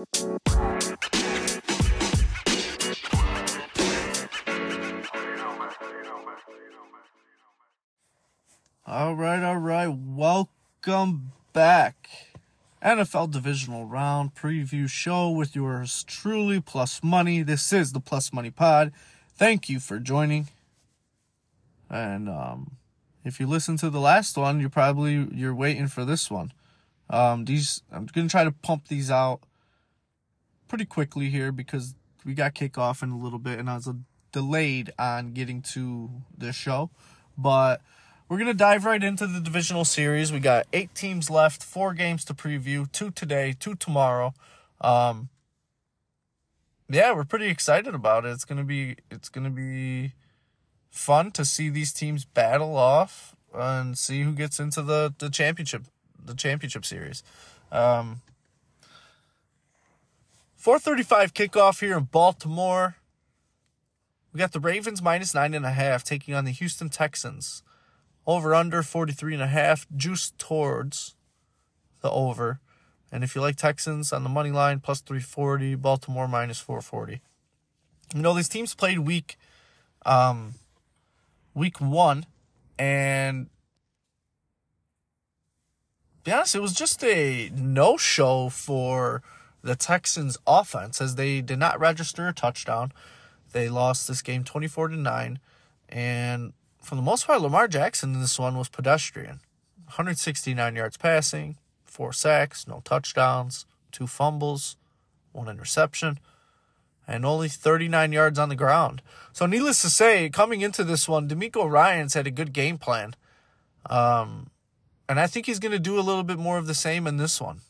All right, all right. Welcome back. NFL Divisional Round preview show with yours truly, Plus Money. This is the Plus Money Pod. Thank you for joining. And um, if you listen to the last one, you're probably you're waiting for this one. Um, these I'm gonna try to pump these out pretty quickly here because we got kickoff in a little bit, and I was delayed on getting to the show, but we're going to dive right into the divisional series. We got eight teams left, four games to preview, two today, two tomorrow. Um, yeah, we're pretty excited about it. It's to be it's to be fun to see these teams battle off and see who gets into the the championship the championship series. Um, 435 kickoff here in Baltimore. We got the Ravens minus nine and a half taking on the Houston Texans. Over under 43 and a half, juice towards the over. And if you like Texans on the money line, plus 340, Baltimore minus 440. You know, these teams played week um week 1 and be honest, it was just a no show for the Texans offense as they did not register a touchdown. They lost this game 24 to 9 and for the most part, Lamar Jackson in this one was pedestrian. 169 yards passing, four sacks, no touchdowns, two fumbles, one interception, and only 39 yards on the ground. So, needless to say, coming into this one, DeMeco Ryans had a good game plan. Um, and I think he's going to do a little bit more of the same in this one.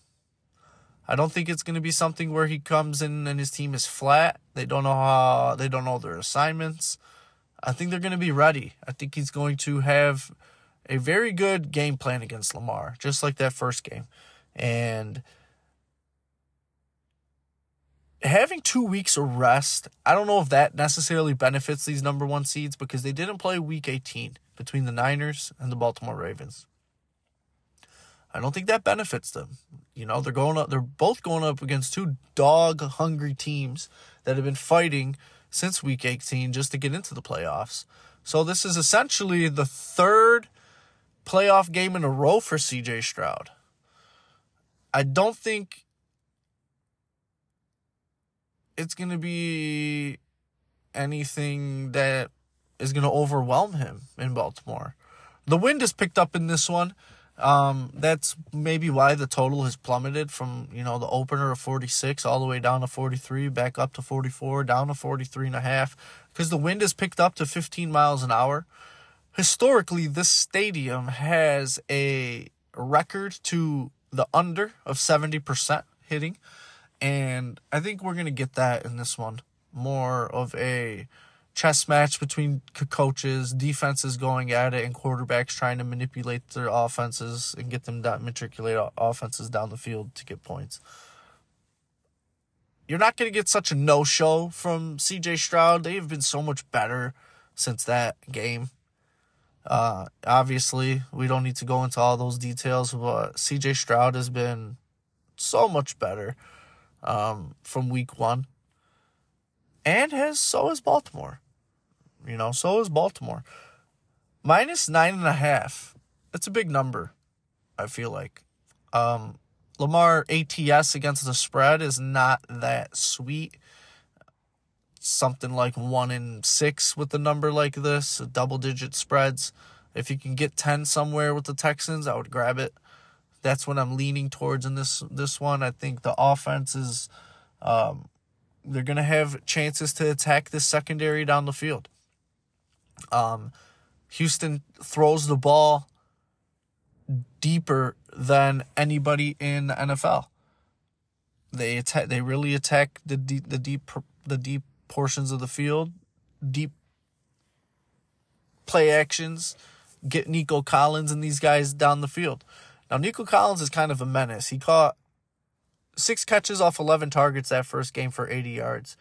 I don't think it's going to be something where he comes in and his team is flat. They don't know how, they don't know their assignments. I think they're going to be ready. I think he's going to have a very good game plan against Lamar, just like that first game. And having two weeks of rest, I don't know if that necessarily benefits these number one seeds because they didn't play week 18 between the Niners and the Baltimore Ravens. I don't think that benefits them. You know, they're going up they're both going up against two dog hungry teams that have been fighting since week 18 just to get into the playoffs. So this is essentially the third playoff game in a row for CJ Stroud. I don't think it's going to be anything that is going to overwhelm him in Baltimore. The wind is picked up in this one. Um, that's maybe why the total has plummeted from, you know, the opener of 46 all the way down to 43, back up to 44, down to 43 and a half, because the wind has picked up to 15 miles an hour. Historically, this stadium has a record to the under of 70% hitting. And I think we're going to get that in this one. More of a chess match between coaches, defenses going at it, and quarterbacks trying to manipulate their offenses and get them down, matriculate offenses down the field to get points. You're not going to get such a no show from CJ Stroud. They've been so much better since that game. Uh, obviously, we don't need to go into all those details, but CJ Stroud has been so much better um, from week one and has so has Baltimore. You know, so is Baltimore. Minus nine and a half. That's a big number, I feel like. Um, Lamar ATS against the spread is not that sweet. Something like one in six with a number like this, double digit spreads. If you can get 10 somewhere with the Texans, I would grab it. That's what I'm leaning towards in this this one. I think the offense is um, they're going to have chances to attack this secondary down the field. Um, Houston throws the ball deeper than anybody in the NFL. They attack. They really attack the deep, the deep, the deep portions of the field, deep play actions. Get Nico Collins and these guys down the field. Now Nico Collins is kind of a menace. He caught six catches off 11 targets that first game for 80 yards.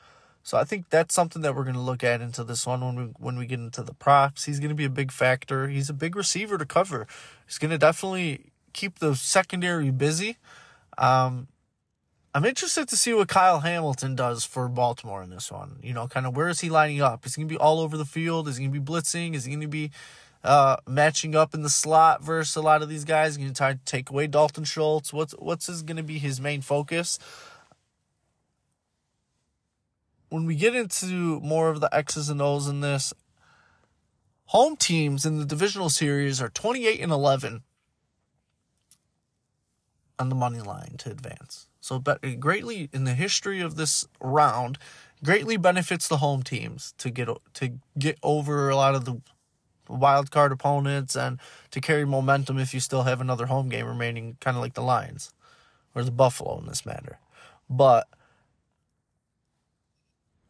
So I think that's something that we're going to look at into this one when we when we get into the props. He's going to be a big factor. He's a big receiver to cover. He's going to definitely keep the secondary busy. Um, I'm interested to see what Kyle Hamilton does for Baltimore in this one. You know, kind of where is he lining up? Is he going to be all over the field? Is he going to be blitzing? Is he going to be uh, matching up in the slot versus a lot of these guys? Going to try to take away Dalton Schultz? What's what's going to be his main focus? When we get into more of the X's and O's in this, home teams in the divisional series are 28 and 11 on the money line to advance. So, but greatly in the history of this round, greatly benefits the home teams to get to get over a lot of the wild card opponents and to carry momentum if you still have another home game remaining, kind of like the Lions or the Buffalo in this matter. But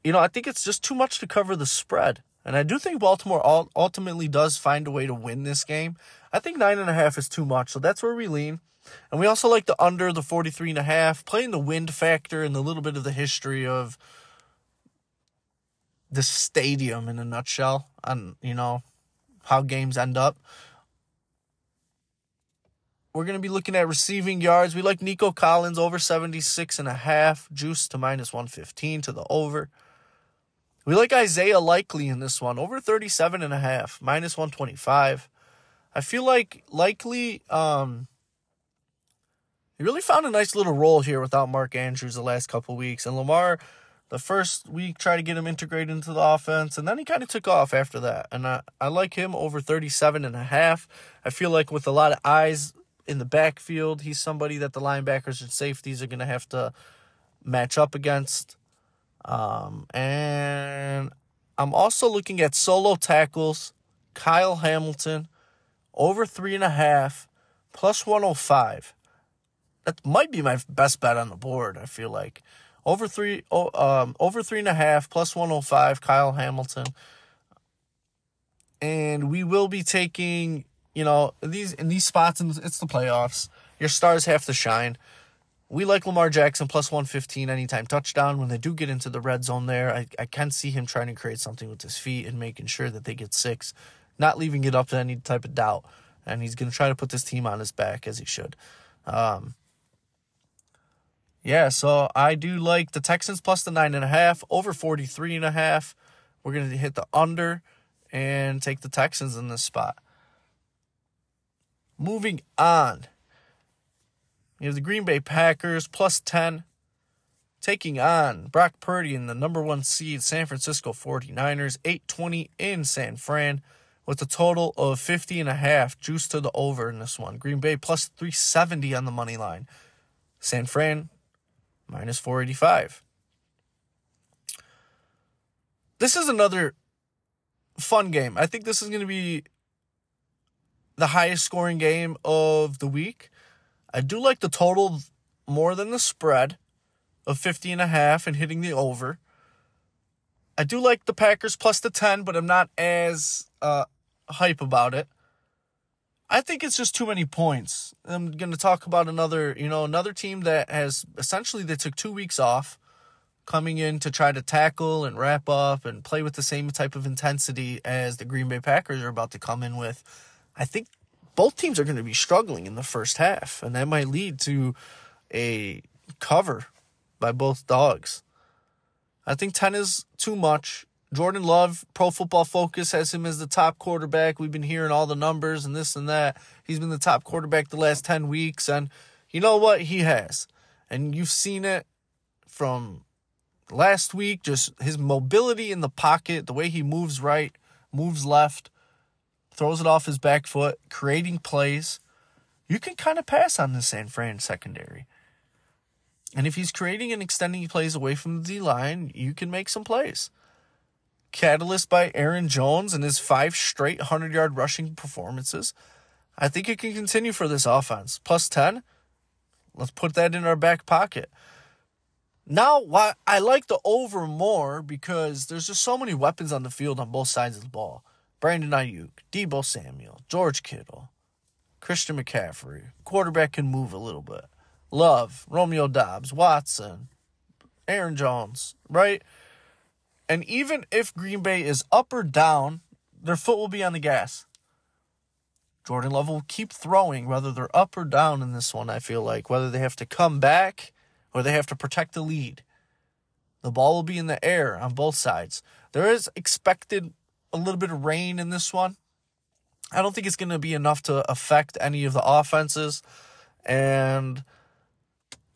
you know, I think it's just too much to cover the spread. And I do think Baltimore ultimately does find a way to win this game. I think nine and a half is too much, so that's where we lean. And we also like the under the 43 and a half, playing the wind factor and a little bit of the history of the stadium in a nutshell and, you know, how games end up. We're going to be looking at receiving yards. We like Nico Collins over 76 and a half, juice to minus 115 to the over. We like Isaiah Likely in this one, over 37 and a half, minus 125. I feel like Likely um he really found a nice little role here without Mark Andrews the last couple weeks. And Lamar, the first week, tried to get him integrated into the offense, and then he kind of took off after that. And I, I like him over 37 and a half. I feel like with a lot of eyes in the backfield, he's somebody that the linebackers and safeties are going to have to match up against. Um, and I'm also looking at solo tackles, Kyle Hamilton, over three and a half, plus 105 that might be my best bet on the board. I feel like over three, oh, um, over three and a half plus one hundred oh five. Kyle Hamilton, and we will be taking you know these in these spots, and it's the playoffs. Your stars have to shine. We like Lamar Jackson plus 115 anytime touchdown. When they do get into the red zone there, I, I can see him trying to create something with his feet and making sure that they get six, not leaving it up to any type of doubt. And he's going to try to put this team on his back as he should. Um, yeah, so I do like the Texans plus the nine and a half, over 43 and a half. We're going to hit the under and take the Texans in this spot. Moving on. You have the Green Bay Packers plus 10 taking on Brock Purdy and the number one seed San Francisco 49ers, 820 in San Fran with a total of 50 and a half juice to the over in this one. Green Bay plus 370 on the money line. San Fran minus 485. This is another fun game. I think this is going to be the highest scoring game of the week. I do like the total more than the spread of 50 and a half and hitting the over. I do like the Packers plus the 10, but I'm not as uh, hype about it. I think it's just too many points. I'm going to talk about another, you know, another team that has essentially they took 2 weeks off coming in to try to tackle and wrap up and play with the same type of intensity as the Green Bay Packers are about to come in with. I think both teams are going to be struggling in the first half and that might lead to a cover by both dogs. I think 10 is too much. Jordan Love, Pro Football Focus has him as the top quarterback. We've been hearing all the numbers and this and that. He's been the top quarterback the last 10 weeks. And you know what? He has. And you've seen it from last week, just his mobility in the pocket, the way he moves right, moves left, throws it off his back foot, creating plays. You can kind of pass on the San Fran secondary. And if he's creating and extending plays away from the D line, you can make some plays catalyst by Aaron Jones and his five straight 100 yard rushing performances. I think it can continue for this offense. Plus 10, let's put that in our back pocket. Now, why I like the over more because there's just so many weapons on the field on both sides of the ball. Brandon Aiyuk, Deebo Samuel, George Kittle, Christian McCaffrey. Quarterback can move a little bit. Love, Romeo Doubs, Watson, Aaron Jones, right? And even if Green Bay is up or down, their foot will be on the gas. Jordan Love will keep throwing, whether they're up or down in this one, I feel like. Whether they have to come back or they have to protect the lead. The ball will be in the air on both sides. There is expected a little bit of rain in this one. I don't think it's going to be enough to affect any of the offenses. And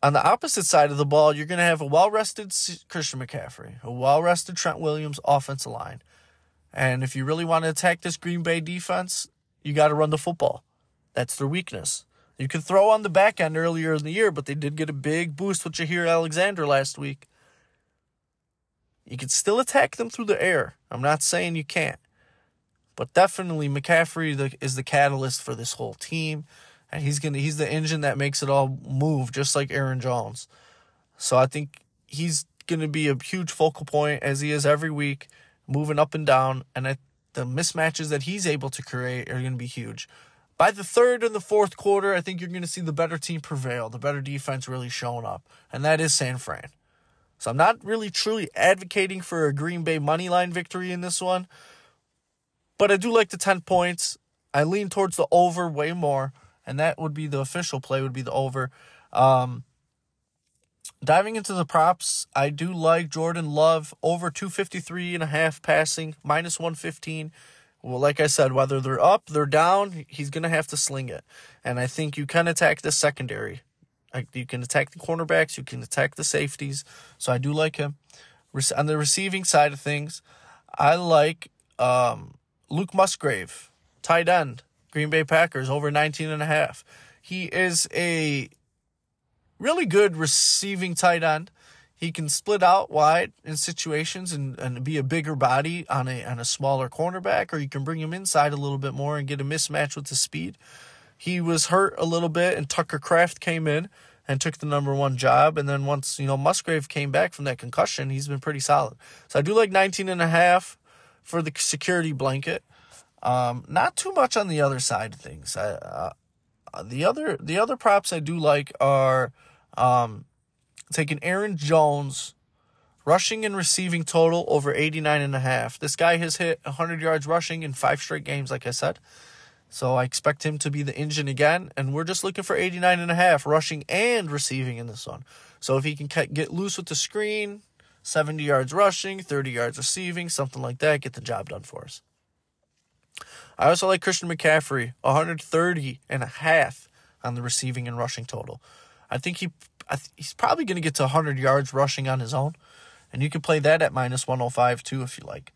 on the opposite side of the ball, you're going to have a well rested Christian McCaffrey, a well rested Trent Williams offensive line. And if you really want to attack this Green Bay defense, you got to run the football. That's their weakness. You can throw on the back end earlier in the year, but they did get a big boost with Jaire Alexander last week. You can still attack them through the air. I'm not saying you can't. But definitely McCaffrey is the catalyst for this whole team. And he's gonna he's the engine that makes it all move, just like Aaron Jones. So I think he's gonna be a huge focal point as he is every week, moving up and down. And I, the mismatches that he's able to create are gonna be huge. By the third and the fourth quarter, I think you're gonna see the better team prevail, the better defense really showing up. And that is San Fran. So I'm not really truly advocating for a Green Bay money line victory in this one. But I do like the 10 points. I lean towards the over way more, and that would be the official play would be the over. Um, diving into the props, I do like Jordan Love over 253 and a half passing, minus 115. Well, like I said, whether they're up, they're down, he's going to have to sling it. And I think you can attack the secondary. You can attack the cornerbacks, you can attack the safeties. So I do like him. On the receiving side of things, I like um, Luke Musgrave, tight end, Green Bay Packers, over 19 and a half. He is a really good receiving tight end. He can split out wide in situations and, and be a bigger body on a on a smaller cornerback, or you can bring him inside a little bit more and get a mismatch with the speed. He was hurt a little bit, and Tucker Kraft came in and took the number one job. And then once, you know, Musgrave came back from that concussion, he's been pretty solid. So I do like 19 and a half for the security blanket. Um, not too much on the other side of things. I, uh, the other the other props I do like are um, taking Aaron Jones rushing and receiving total over 89 and a half. This guy has hit 100 yards rushing in five straight games like I said. So I expect him to be the engine again. And we're just looking for 89 and a half rushing and receiving in this one. So if he can get loose with the screen, 70 yards rushing, 30 yards receiving, something like that, get the job done for us. I also like Christian McCaffrey, 130 and a half on the receiving and rushing total. I think he I th- he's probably going to get to 100 yards rushing on his own. And you can play that at minus 105 too if you like.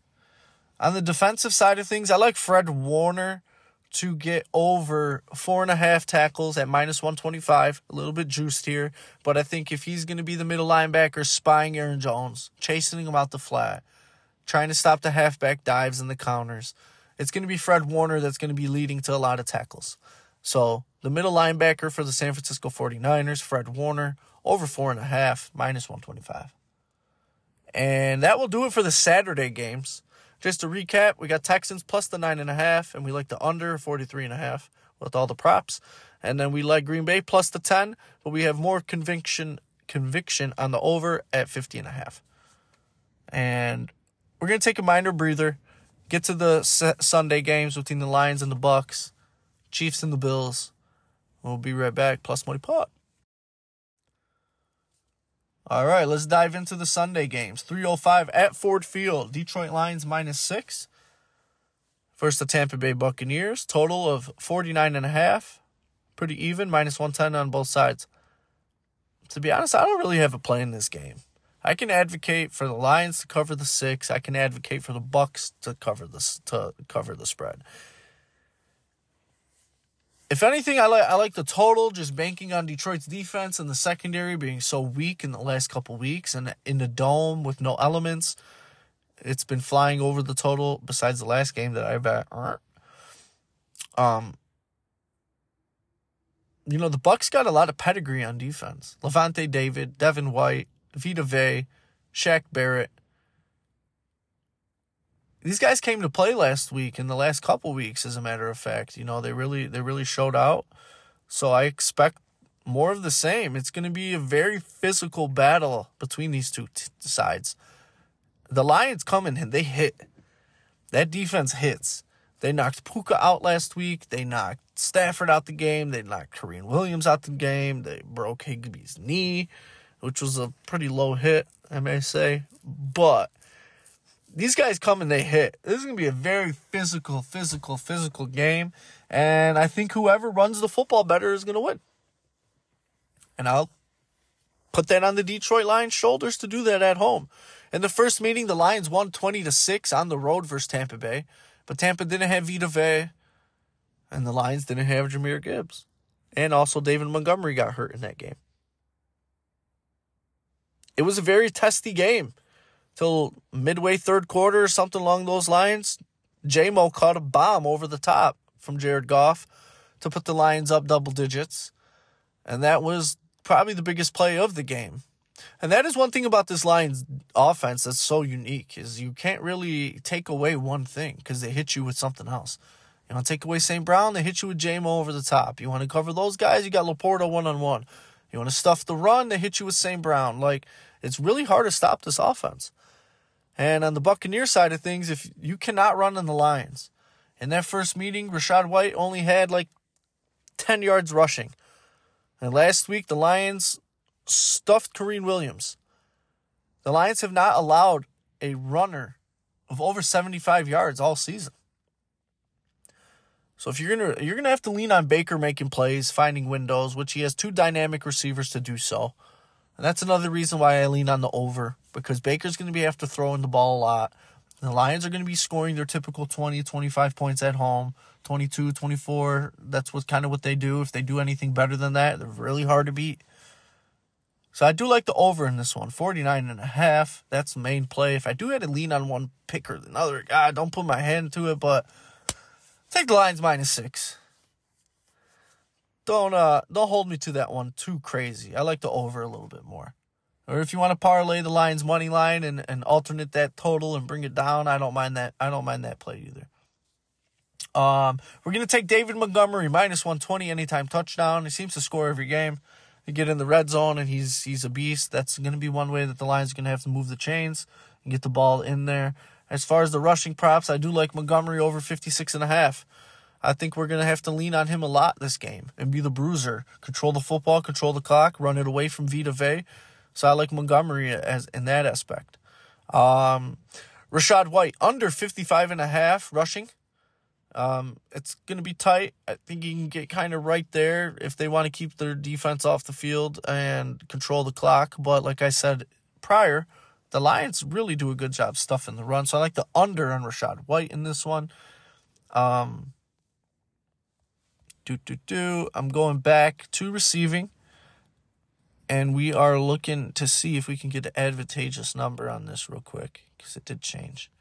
On the defensive side of things, I like Fred Warner to get over four and a half tackles at minus 125. A little bit juiced here. But I think if he's going to be the middle linebacker spying Aaron Jones, chasing him out the flat, trying to stop the halfback dives and the counters, it's going to be Fred Warner that's going to be leading to a lot of tackles. So the middle linebacker for the San Francisco 49ers, Fred Warner, over four and a half, minus 125. And that will do it for the Saturday games. Just to recap, we got Texans plus the nine and a half, and we like the under 43 and a half with all the props. And then we like Green Bay plus the 10, but we have more conviction conviction on the over at 50 and a half. And we're going to take a minor breather, get to the Sunday games between the Lions and the Bucks, Chiefs and the Bills. We'll be right back. Plus money Pod. All right, let's dive into the Sunday games. 305 at Ford Field. Detroit Lions minus six. First, the Tampa Bay Buccaneers. Total of 49 and a half. Pretty even, minus 110 on both sides. To be honest, I don't really have a play in this game. I can advocate for the Lions to cover the six. I can advocate for the Bucks to cover this to cover the spread if anything, I like I like the total, just banking on Detroit's defense and the secondary being so weak in the last couple weeks, and in the dome with no elements, it's been flying over the total. Besides the last game that I bet, um, you know the Bucks got a lot of pedigree on defense. Lavonte David, Devin White, Vita Vea, Shaq Barrett these guys came to play last week in the last couple weeks as a matter of fact. You know they really they really showed out. So i expect more of the same. It's going to be a very physical battle between these two t- sides. The lions come in and they hit. That defense hits. They knocked puka out last week. They knocked stafford out the game. They knocked Kyren Williams out the game. They broke higbee's knee which was a pretty low hit, I may say. But these guys come and they hit. This is going to be a very physical, physical, physical game. And I think whoever runs the football better is going to win. And I'll put that on the Detroit Lions' shoulders to do that at home. In the first meeting, the Lions won 20 to 6 on the road versus Tampa Bay. But Tampa didn't have Vita Vea, and the Lions didn't have Jahmyr Gibbs. And also, David Montgomery got hurt in that game. It was a very testy game till midway third quarter, or something along those lines. Jamo caught a bomb over the top from Jared Goff to put the Lions up double digits. And that was probably the biggest play of the game. And that is one thing about this Lions offense that's so unique is you can't really take away one thing because they hit you with something else. You want to take away St. Brown, they hit you with Jamo over the top. You want to cover those guys, you got Laporta one on one. You want to stuff the run, they hit you with St. Brown. Like it's really hard to stop this offense. And on the Buccaneer side of things, if you cannot run in the Lions, in that first meeting, Rachaad White only had like 10 yards rushing. And last week, the Lions stuffed Kyren Williams. The Lions have not allowed a runner of over 75 yards all season. So if you're gonna you're gonna have to lean on Baker making plays, finding windows, which he has two dynamic receivers to do so. And that's another reason why I lean on the over because Baker's going to be after throwing the ball a lot. The Lions are going to be scoring their typical 20, 25 points at home, 22, 24. That's what kind of what they do. If they do anything better than that, they're really hard to beat. So I do like the over in this one, 49 and a half. That's the main play. If I do have to lean on one pick or another, God, don't put my hand to it, but take the Lions minus six don't uh don't hold me to that one too crazy. I like the over a little bit more. Or if you want to parlay the Lions money line and, and alternate that total and bring it down, I don't mind that. I don't mind that play either. Um, we're gonna take David Montgomery minus one twenty anytime touchdown. He seems to score every game. You get in the red zone and he's he's a beast. That's gonna be one way that the Lions are gonna have to move the chains and get the ball in there. As far as the rushing props, I do like Montgomery over 56 and a half. I think we're going to have to lean on him a lot this game and be the bruiser, control the football, control the clock, run it away from Vita Vea. So I like Montgomery as in that aspect. Um, Rachaad White under 55 and a half rushing. Um, it's going to be tight. I think you can get kind of right there if they want to keep their defense off the field and control the clock. But like I said prior, the Lions really do a good job stuffing the run. So I like the under on Rachaad White in this one. Um, do, do, do. I'm going back to receiving. And we are looking to see if we can get an advantageous number on this real quick because it did change.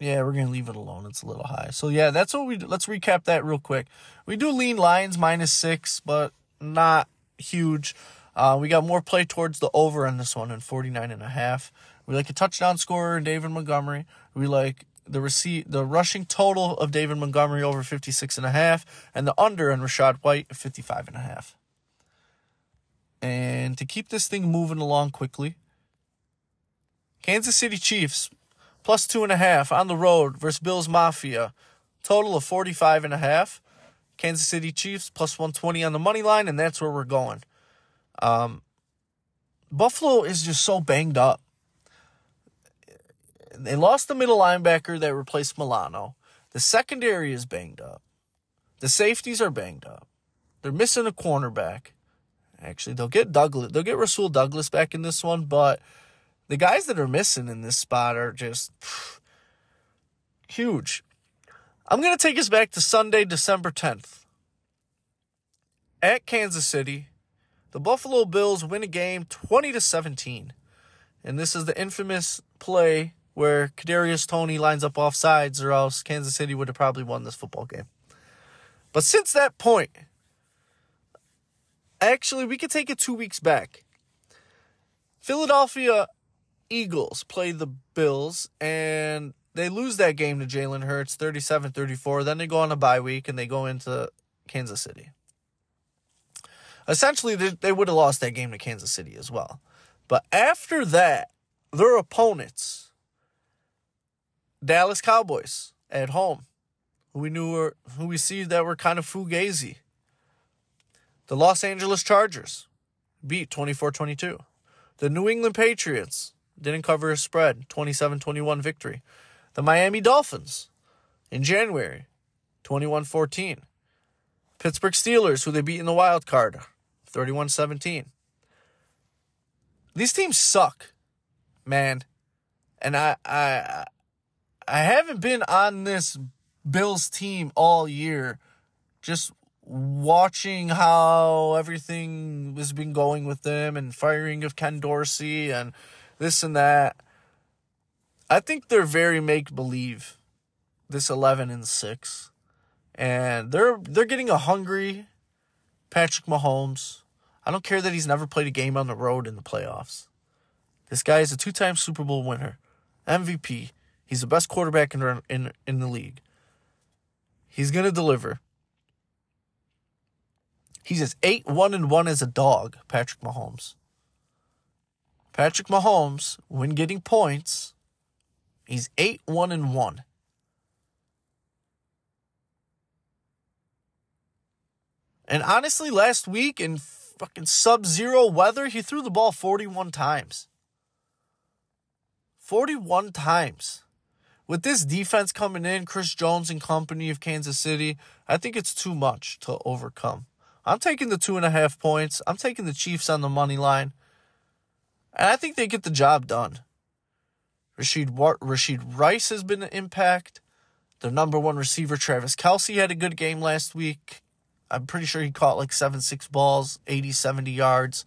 Yeah, we're gonna leave it alone. It's a little high. So yeah, that's what we do. Let's recap that real quick. We do lean Lions minus six, but not huge. Uh, we got more play towards the over on this one in 49 and a half. We like a touchdown scorer David Montgomery. We like the receipt the rushing total of David Montgomery over 56 and a half and the under on Rachaad White 55 and a half. And to keep this thing moving along quickly, Kansas City Chiefs plus two and a half on the road versus Bills Mafia, total of 45 and a half. Kansas City Chiefs plus 120 on the money line, and that's where we're going. Um, Buffalo is just so banged up. They lost the middle linebacker that replaced Milano. The secondary is banged up. The safeties are banged up. They're missing a cornerback. Actually, they'll get Douglas. They'll get Rasul Douglas back in this one, but the guys that are missing in this spot are just huge. I'm going to take us back to Sunday, December 10th. At Kansas City, the Buffalo Bills win a game 20 to 17. And this is the infamous play where Kadarius Toney lines up off sides, or else Kansas City would have probably won this football game. But since that point, actually, we could take it two weeks back. Philadelphia Eagles play the Bills, and they lose that game to Jalen Hurts 37 34. Then they go on a bye week and they go into Kansas City. Essentially, they would have lost that game to Kansas City as well. But after that, their opponents Dallas Cowboys at home, who we knew were who we see that were kind of fugazi. The Los Angeles Chargers beat 24 22. The New England Patriots didn't cover a spread, 27 21 victory. The Miami Dolphins in January, 21 14. Pittsburgh Steelers, who they beat in the wild card, 31 17. These teams suck, man. And I, I, I haven't been on this Bills team all year, just watching how everything has been going with them and firing of Ken Dorsey and this and that. I think they're very make believe. This eleven and six, and they're they're getting a hungry Patrick Mahomes. I don't care that he's never played a game on the road in the playoffs. This guy is a two-time Super Bowl winner, MVP. He's the best quarterback in in in the league. He's gonna deliver. He's as eight one and one as a dog, Patrick Mahomes. Patrick Mahomes, when getting points, he's eight one and one. And honestly, last week in fucking sub zero weather, he threw the ball 41 times. 41 times. With this defense coming in, Chris Jones and company of Kansas City, I think it's too much to overcome. I'm taking the two and a half points. I'm taking the Chiefs on the money line. And I think they get the job done. Rashee Rashee Rice has been an impact. Their number one receiver, Travis Kelce, had a good game last week. I'm pretty sure he caught like 7 6 balls, 80, 70 yards.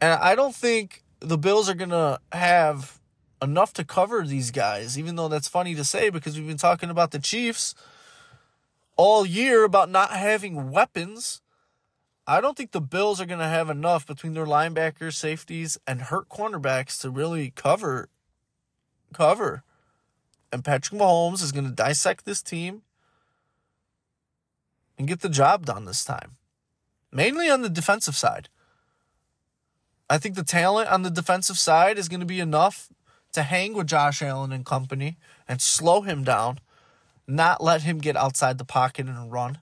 And I don't think the Bills are going to have enough to cover these guys, even though that's funny to say because we've been talking about the Chiefs all year about not having weapons. I don't think the Bills are going to have enough between their linebackers, safeties, and hurt cornerbacks to really cover cover. And Patrick Mahomes is going to dissect this team and get the job done this time. Mainly on the defensive side. I think the talent on the defensive side is going to be enough to hang with Josh Allen and company and slow him down not let him get outside the pocket and run.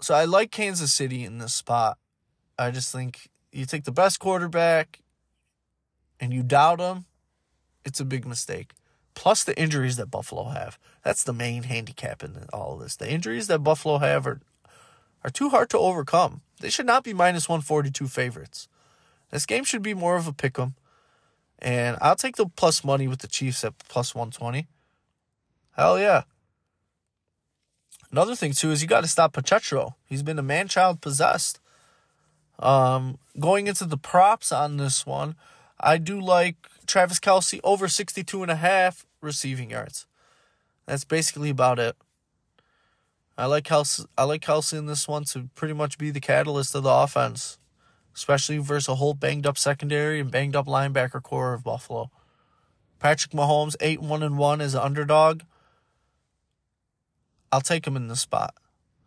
So I like Kansas City in this spot. I just think you take the best quarterback and you doubt him, it's a big mistake. Plus the injuries that Buffalo have. That's the main handicap in all of this. The injuries that Buffalo have are are too hard to overcome. They should not be minus 142 favorites. This game should be more of a pick 'em. And I'll take the plus money with the Chiefs at plus 120. Hell yeah. Another thing too is you got to stop Pacheco. He's been a man child possessed. Um, going into the props on this one, I do like Travis Kelce over 62 and a half receiving yards. That's basically about it. I like Kelce, I like Kelce in this one to pretty much be the catalyst of the offense, especially versus a whole banged up secondary and banged up linebacker core of Buffalo. Patrick Mahomes, 8 1 and 1 as an underdog. I'll take him in this spot.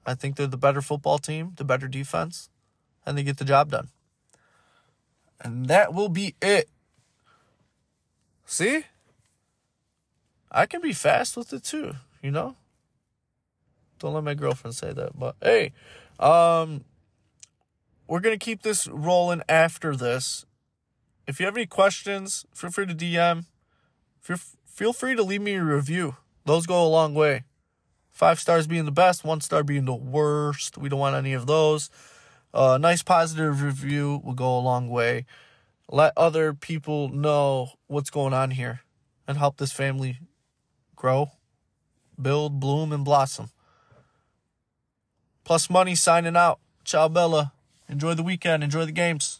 I think they're the better football team, the better defense, and they get the job done. And that will be it. See? I can be fast with it too, you know? Don't let my girlfriend say that, but hey, um we're going to keep this rolling after this. If you have any questions, feel free to DM. Feel free to leave me a review. Those go a long way. Five stars being the best, one star being the worst. We don't want any of those. A uh, nice positive review will go a long way. Let other people know what's going on here and help this family grow, build, bloom, and blossom. Plus, money signing out. Ciao, Bella. Enjoy the weekend. Enjoy the games.